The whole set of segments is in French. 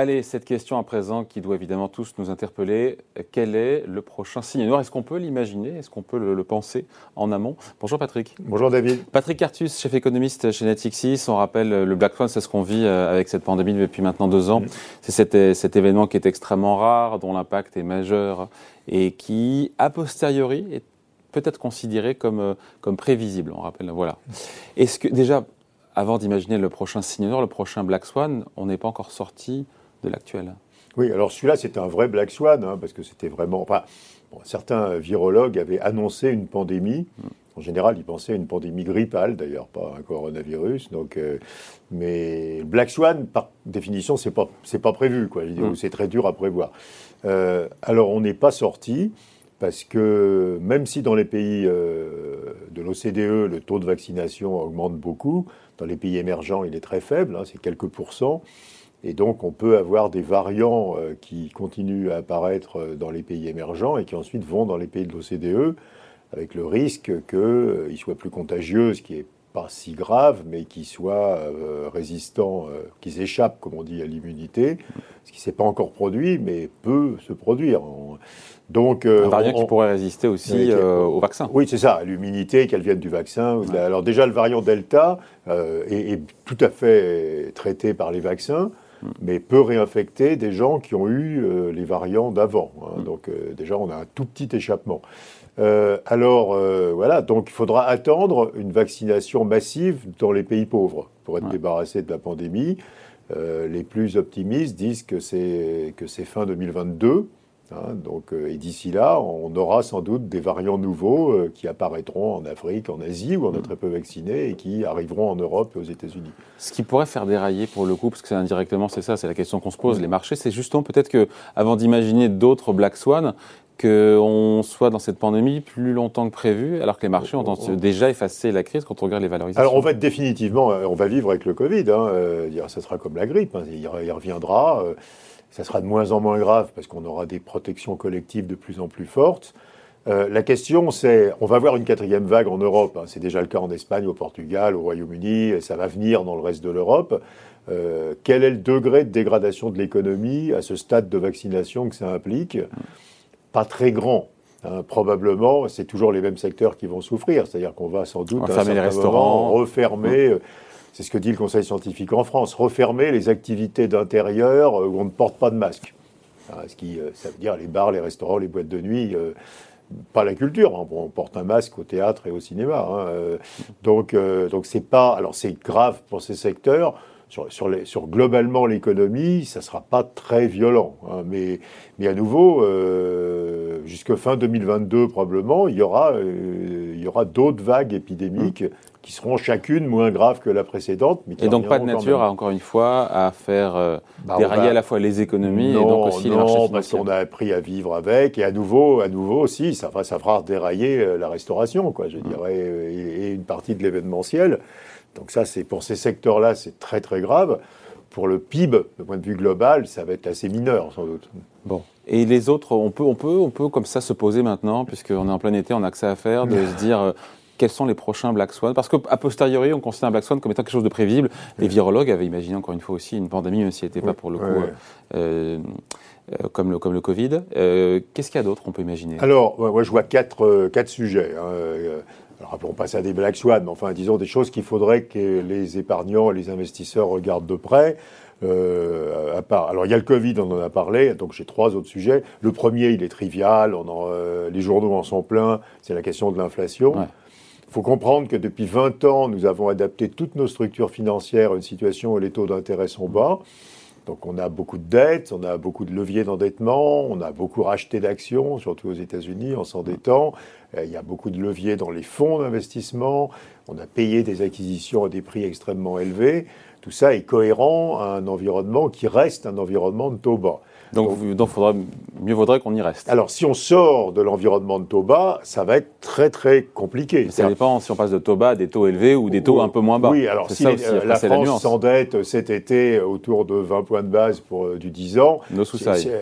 Allez, cette question à présent qui doit évidemment tous nous interpeller. Quel est le prochain signe noir? Est-ce qu'on peut l'imaginer? Est-ce qu'on peut le, penser en amont? Bonjour Patrick. Bonjour David. Patrick Artus, chef économiste chez Natixis. On rappelle le Black Swan, c'est ce qu'on vit euh, avec cette pandémie depuis maintenant deux ans. Mm. C'est cet, événement qui est extrêmement rare, dont l'impact est majeur et qui, a posteriori, est peut-être considéré comme, euh, comme prévisible. On rappelle, voilà. Est-ce que déjà, avant d'imaginer le prochain signe noir, le prochain Black Swan, on n'est pas encore sorti de l'actuel. Oui, alors celui-là, c'était un vrai Black Swan, hein, parce que c'était vraiment. Enfin, certains virologues avaient annoncé une pandémie. En général, ils pensaient à une pandémie grippale, d'ailleurs, pas un coronavirus. Donc, euh, mais Black Swan, par définition, c'est pas c'est pas prévu, quoi. Mm. C'est très dur à prévoir. Euh, alors, on n'est pas sorti parce que même si dans les pays euh, de l'OCDE, le taux de vaccination augmente beaucoup, dans les pays émergents, il est très faible, hein, c'est quelques pourcents. Et donc, on peut avoir des variants euh, qui continuent à apparaître euh, dans les pays émergents et qui ensuite vont dans les pays de l'OCDE, avec le risque qu'ils euh, soient plus contagieux, ce qui n'est pas si grave, mais qu'ils soient résistants, qu'ils échappent, comme on dit, à l'immunité, ce qui ne s'est pas encore produit, mais peut se produire. Donc, un variant qui pourrait résister aussi au vaccin. Oui, c'est ça, l'immunité, qu'elle vienne du vaccin. Alors déjà, le variant Delta est, tout à fait traité par les vaccins mais peut réinfecter des gens qui ont eu euh, les variants d'avant. Hein. Mm. Donc euh, déjà, on a un tout petit échappement. Euh, alors voilà, donc il faudra attendre une vaccination massive dans les pays pauvres pour être débarrassé de la pandémie. les plus optimistes disent que c'est que c'est fin 2022. Hein, donc, euh, et d'ici là, on aura sans doute des variants nouveaux euh, qui apparaîtront en Afrique, en Asie, où on est très peu vaccinés, et qui arriveront en Europe et aux États-Unis. Ce qui pourrait faire dérailler pour le coup, parce que c'est indirectement, c'est ça, c'est la question qu'on se pose, les marchés, c'est justement peut-être que, avant d'imaginer d'autres Black Swan, qu'on soit dans cette pandémie plus longtemps que prévu, alors que les marchés ont déjà effacé la crise quand on regarde les valorisations. Alors on va être définitivement, euh, on va vivre avec le Covid, hein, ça sera comme la grippe, hein, il, reviendra ça sera de moins en moins grave parce qu'on aura des protections collectives de plus en plus fortes. Euh, la question, c'est, on va avoir une quatrième vague en Europe. Hein. c'est déjà le cas en Espagne, au Portugal, au Royaume-Uni, ça va venir dans le reste de l'Europe. Euh, quel est le degré de dégradation de l'économie à ce stade de vaccination que ça implique? Pas très grand. Hein. probablement, c'est toujours les mêmes secteurs qui vont souffrir. C'est-à-dire qu'on va sans doute fermer les restaurants, refermer. Mmh. C'est ce que dit le Conseil scientifique en France. Refermer les activités d'intérieur euh, où on ne porte pas de masque. Ce qui, euh, ça veut dire les bars, les restaurants, les boîtes de nuit, euh, pas la culture. Hein. on porte un masque au théâtre et au cinéma. Hein, donc, donc c'est pas. Alors c'est grave pour ces secteurs. Sur globalement l'économie, ça ne sera pas très violent. Hein. mais, mais à nouveau, jusqu'à fin 2022 probablement, il y aura, il y aura d'autres vagues épidémiques qui seront chacune moins graves que la précédente. Mais et donc pas de nature, encore une fois, à faire euh, bah, dérailler à la fois les économies et donc aussi les marchés financiers. parce qu'on a appris à vivre avec, et à nouveau, à nouveau aussi, ça, ça fera dérailler euh, la restauration, quoi, je mm. dirais, et, une partie de l'événementiel. Donc ça, c'est pour ces secteurs-là, c'est très très grave. Pour le PIB, de point de vue global, ça va être assez mineur, sans doute. Bon. Et les autres, on peut, on peut, on peut comme ça se poser maintenant, puisqu'on est en plein été, on a ça à faire, de se dire euh, quels sont les prochains Black Swan? Parce qu'à posteriori, on considère un Black Swan comme étant quelque chose de prévisible. Les virologues avaient imaginé encore une fois aussi une pandémie, même si elle n'était pas pour le coup euh, euh, comme, le, comme le Covid. Euh, qu'est-ce qu'il y a d'autre qu'on peut imaginer? Alors, moi je vois quatre, quatre sujets. Hein. Alors, on passe à des Black Swan, mais enfin, disons des choses qu'il faudrait que les épargnants et les investisseurs regardent de près. À part, alors il y a le Covid, on en a parlé, donc j'ai trois autres sujets. Le premier, il est trivial, on en, les journaux en sont pleins, c'est la question de l'inflation. Il faut comprendre que depuis 20 ans, nous avons adapté toutes nos structures financières à une situation où les taux d'intérêt sont bas. Donc on a beaucoup de dettes, on a beaucoup de leviers d'endettement, on a beaucoup racheté d'actions, surtout aux États-Unis, en s'endettant. Euh, il y a beaucoup de leviers dans les fonds d'investissement, on a payé des acquisitions à des prix extrêmement élevés. Tout ça est cohérent à un environnement qui reste un environnement de taux bas. Donc, donc, faudra, mieux vaudrait qu'on y reste. Alors, si on sort de l'environnement de taux bas, ça va être très très compliqué. ça dépend si on passe de taux bas à des taux élevés ou des taux un peu moins bas. Oui, alors si la France s'endette cet été autour de 20 points de base pour euh, du 10 ans, Nos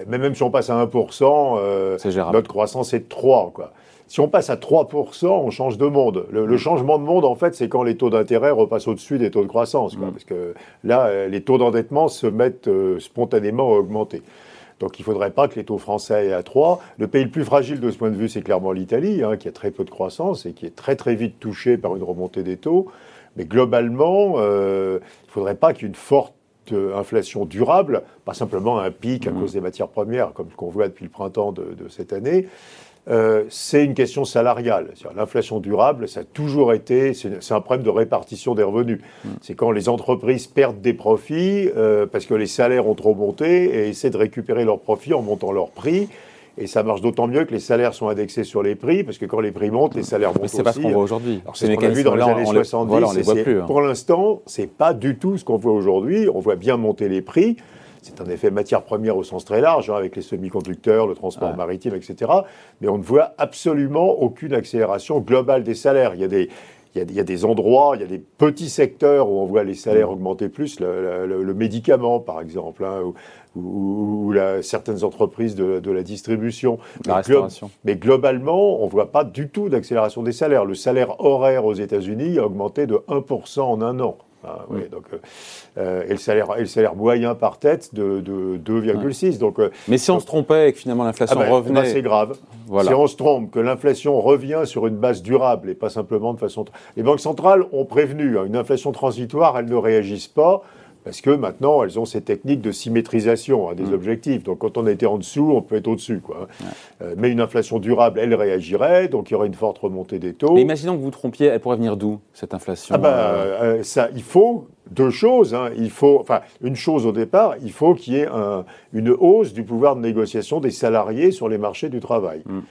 mais même si on passe à 1%, euh, notre croissance est de 3. Quoi. Si on passe à 3%, on change de monde. Le, mm. changement de monde, en fait, c'est quand les taux d'intérêt repassent au-dessus des taux de croissance. Mm. Parce que là, euh, les taux d'endettement se mettent euh, spontanément à augmenter. Donc il ne faudrait pas que les taux français aient à 3. Le pays le plus fragile de ce point de vue, c'est clairement l'Italie, hein, qui a très peu de croissance et qui est très très vite touchée par une remontée des taux. Mais globalement, euh, il ne faudrait pas qu'il y ait une forte inflation durable, pas simplement un pic à mmh. cause des matières premières, comme ce qu'on voit depuis le printemps de, cette année. Euh, c'est une question salariale. L'inflation durable, ça a toujours été, c'est un problème de répartition des revenus. Mmh. C'est quand les entreprises perdent des profits euh, parce que les salaires ont trop monté et essaient de récupérer leurs profits en montant leurs prix. Et ça marche d'autant mieux que les salaires sont indexés sur les prix, parce que quand les prix montent, les salaires montent aussi. C'est pas ce qu'on voit aujourd'hui. C'est ce qu'on a vu dans les années 70. plus, hein. Pour l'instant, c'est pas du tout ce qu'on voit aujourd'hui. On voit bien monter les prix. C'est un effet matière première au sens très large, hein, avec les semi-conducteurs, le transport maritime, etc. Mais on ne voit absolument aucune accélération globale des salaires. Il y a des, il y, a, des endroits, il y a des petits secteurs où on voit les salaires augmenter plus, le, médicament par exemple, hein, ou, certaines entreprises de, la distribution. La restauration. mais globalement, on ne voit pas du tout d'accélération des salaires. Le salaire horaire aux États-Unis a augmenté de 1% en un an. Ah, donc, euh, euh, et, le salaire, et le salaire moyen par tête de, 2,6. Donc, euh, Mais si on se trompait et que finalement l'inflation ah ben, revenait. Ben, c'est grave. Si on se trompe, que l'inflation revient sur une base durable et pas simplement de façon. Les banques centrales ont prévenu, hein, une inflation transitoire, elles ne réagissent pas parce que maintenant, elles ont ces techniques de symétrisation hein, des mm. objectifs. Donc, quand on était en dessous, on peut être au-dessus. Quoi. Euh, mais une inflation durable, elle réagirait, donc il y aurait une forte remontée des taux. Mais imaginons que vous trompiez, elle pourrait venir d'où, cette inflation ah ben, euh, ça, Il faut deux choses. Hein. Il faut, enfin, une chose au départ, il faut qu'il y ait une hausse du pouvoir de négociation des salariés sur les marchés du travail. Mm, mm.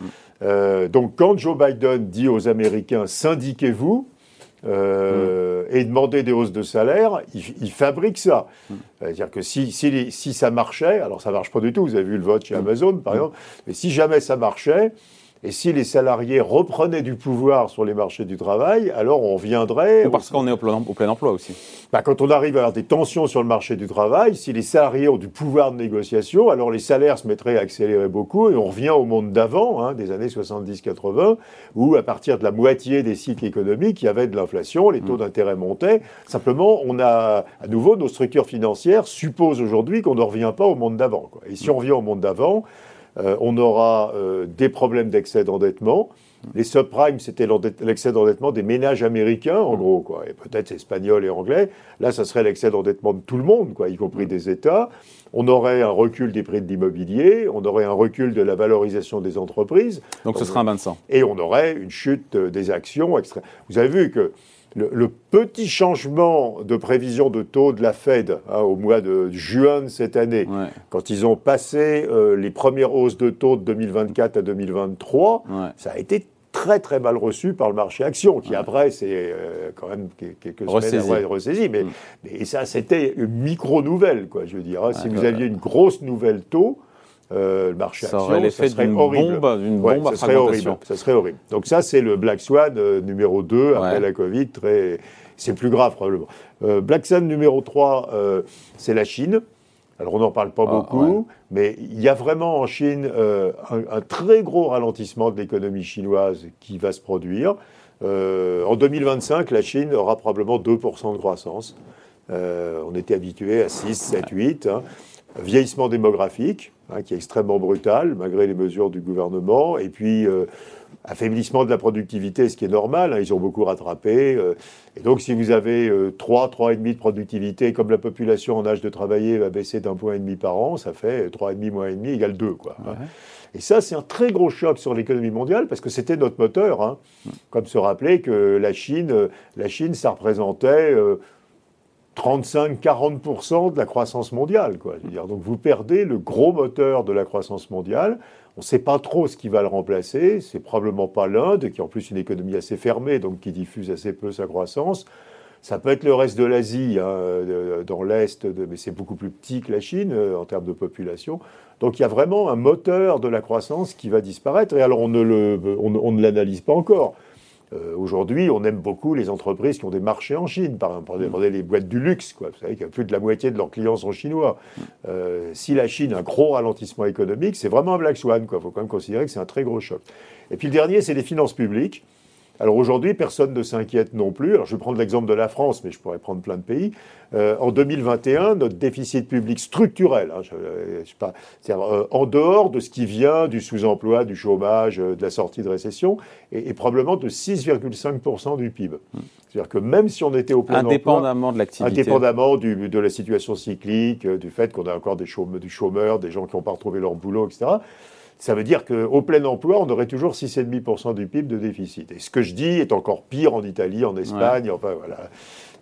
Euh, donc, quand Joe Biden dit aux Américains, syndiquez-vous, euh, et demander des hausses de salaire, ils, fabriquent ça. C'est-à-dire que si, si, si, ça marchait, alors ça marche pas du tout, vous avez vu le vote chez Amazon par exemple, mais si jamais ça marchait, et si les salariés reprenaient du pouvoir sur les marchés du travail, alors on viendrait. parce qu'on est au plein, emploi aussi. Bah, quand on arrive à avoir des tensions sur le marché du travail, si les salariés ont du pouvoir de négociation, alors les salaires se mettraient à accélérer beaucoup et on revient au monde d'avant, hein, des années 70-80, où à partir de la moitié des cycles économiques, il y avait de l'inflation, les taux mm. d'intérêt montaient. Simplement, on a à nouveau nos structures financières supposent aujourd'hui qu'on ne revient pas au monde d'avant. Et si on revient au monde d'avant, euh, on aura euh, des problèmes d'excès d'endettement. Les subprimes, c'était l'excès d'endettement des ménages américains, en gros, quoi, et peut-être espagnols et anglais. Là, ça serait l'excès d'endettement de tout le monde, quoi, y compris des États. On aurait un recul des prix de l'immobilier, on aurait un recul de la valorisation des entreprises. Donc ce sera un bain de sang. Et on aurait une chute des actions. Extra... Vous avez vu que le, petit changement de prévision de taux de la Fed hein, au mois de juin de cette année, quand ils ont passé euh, les premières hausses de taux de 2024 à 2023, ça a été très très mal reçu par le marché action, qui après c'est euh, quand même quelques semaines après ressaisi. Mais, mm. mais ça c'était une micro nouvelle, quoi. Je veux dire, hein. si vous aviez une grosse nouvelle taux, euh, le marché ça action, ça serait horrible. Bombe, une bombe ça serait horrible. Ça serait horrible. Donc ça, c'est le Black Swan euh, numéro 2 après la Covid. Très... C'est plus grave probablement. Euh, Black Swan numéro 3, c'est la Chine. Alors on n'en parle pas ah, beaucoup, mais il y a vraiment en Chine un, un, très gros ralentissement de l'économie chinoise qui va se produire. en 2025, la Chine aura probablement 2% de croissance. on était habitué à 6, 7, 8. Vieillissement démographique, Hein, qui est extrêmement brutal, malgré les mesures du gouvernement. Et puis, euh, affaiblissement de la productivité, ce qui est normal, hein, ils ont beaucoup rattrapé. Euh. et donc, si vous avez 3, euh, 3,5 de productivité, comme la population en âge de travailler va baisser d'un point et demi par an, ça fait 3,5 moins et demi égale 2. Quoi, hein. Et ça, c'est un très gros choc sur l'économie mondiale, parce que c'était notre moteur. Comme se rappeler que la Chine, la Chine ça représentait 35-40% de la croissance mondiale. Quoi. Donc vous perdez le gros moteur de la croissance mondiale. On ne sait pas trop ce qui va le remplacer. C'est probablement pas l'Inde, qui en plus une économie assez fermée, donc qui diffuse assez peu sa croissance. Ça peut être le reste de l'Asie, hein, dans l'Est, mais c'est beaucoup plus petit que la Chine euh, en termes de population. Donc il y a vraiment un moteur de la croissance qui va disparaître. Et alors on ne l'analyse pas encore. Euh, aujourd'hui, on aime beaucoup les entreprises qui ont des marchés en Chine, par exemple. Les boîtes du luxe, quoi. Vous savez que plus de la moitié de leurs clients sont chinois. Euh, si la Chine a un gros ralentissement économique, c'est vraiment un black swan, quoi. Il faut quand même considérer que c'est un très gros choc. Et puis le dernier, c'est les finances publiques. Alors aujourd'hui, personne ne s'inquiète non plus. Alors je vais prendre l'exemple de la France, mais je pourrais prendre plein de pays. Euh, en 2021, notre déficit public structurel, hein, euh, en dehors de ce qui vient du sous-emploi, du chômage, euh, de la sortie de récession, est, probablement de 6,5% du PIB. C'est-à-dire que même si on était au plein indépendamment de l'activité, indépendamment de la situation cyclique, du fait qu'on a encore des chômeurs, des gens qui n'ont pas retrouvé leur boulot, etc ça veut dire qu'au plein emploi, on aurait toujours 6,5% du PIB de déficit. Et ce que je dis est encore pire en Italie, en Espagne, enfin voilà.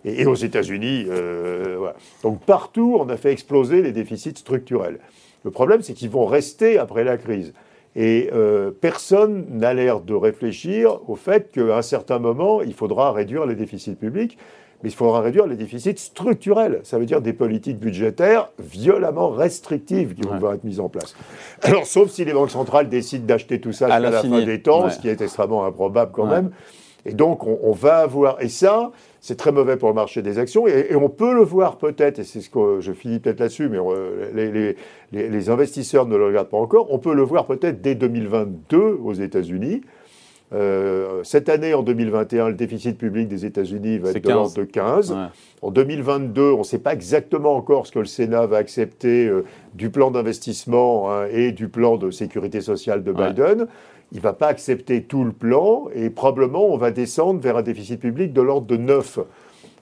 Et, aux États-Unis. Euh, voilà. Donc partout, on a fait exploser les déficits structurels. Le problème, c'est qu'ils vont rester après la crise. Et euh, personne n'a l'air de réfléchir au fait qu'à un certain moment, il faudra réduire les déficits publics mais il faudra réduire les déficits structurels. Ça veut dire des politiques budgétaires violemment restrictives qui vont devoir être mises en place. Alors, sauf si les banques centrales décident d'acheter tout ça à la fin des temps, ce qui est extrêmement improbable quand même. Et donc, on, va avoir. Et ça, c'est très mauvais pour le marché des actions. Et, on peut le voir peut-être, et c'est ce que je finis peut-être là-dessus, mais les, les, les, investisseurs ne le regardent pas encore. On peut le voir peut-être dès 2022 aux États-Unis. Euh, cette année, en 2021, le déficit public des États-Unis va être de l'ordre de 15. En 2022, on ne sait pas exactement encore ce que le Sénat va accepter euh, du plan d'investissement hein, et du plan de sécurité sociale de Biden. Il ne va pas accepter tout le plan et probablement on va descendre vers un déficit public de l'ordre de 9.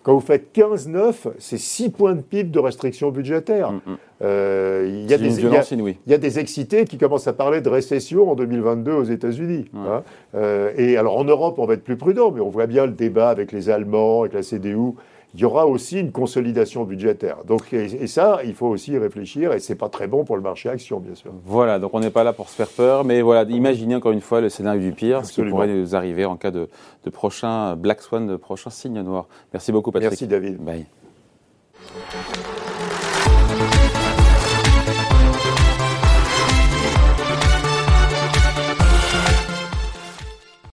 Quand vous faites 15-9, c'est 6 points de PIB de restriction budgétaire. Mm, mm. Euh, il y, a des, il, y a des excités qui commencent à parler de récession en 2022 aux États-Unis. Hein. Euh, et alors en Europe, on va être plus prudent, mais on voit bien le débat avec les Allemands, avec la CDU il y aura aussi une consolidation budgétaire. Donc, et, ça, il faut aussi y réfléchir, et c'est pas très bon pour le marché action, bien sûr. Voilà, donc on n'est pas là pour se faire peur, mais voilà, imaginez encore une fois le scénario du pire, ce qui pourrait nous arriver en cas de, de prochain Black Swan, de prochain signe noir. Merci beaucoup, Patrick. Merci, David. Bye.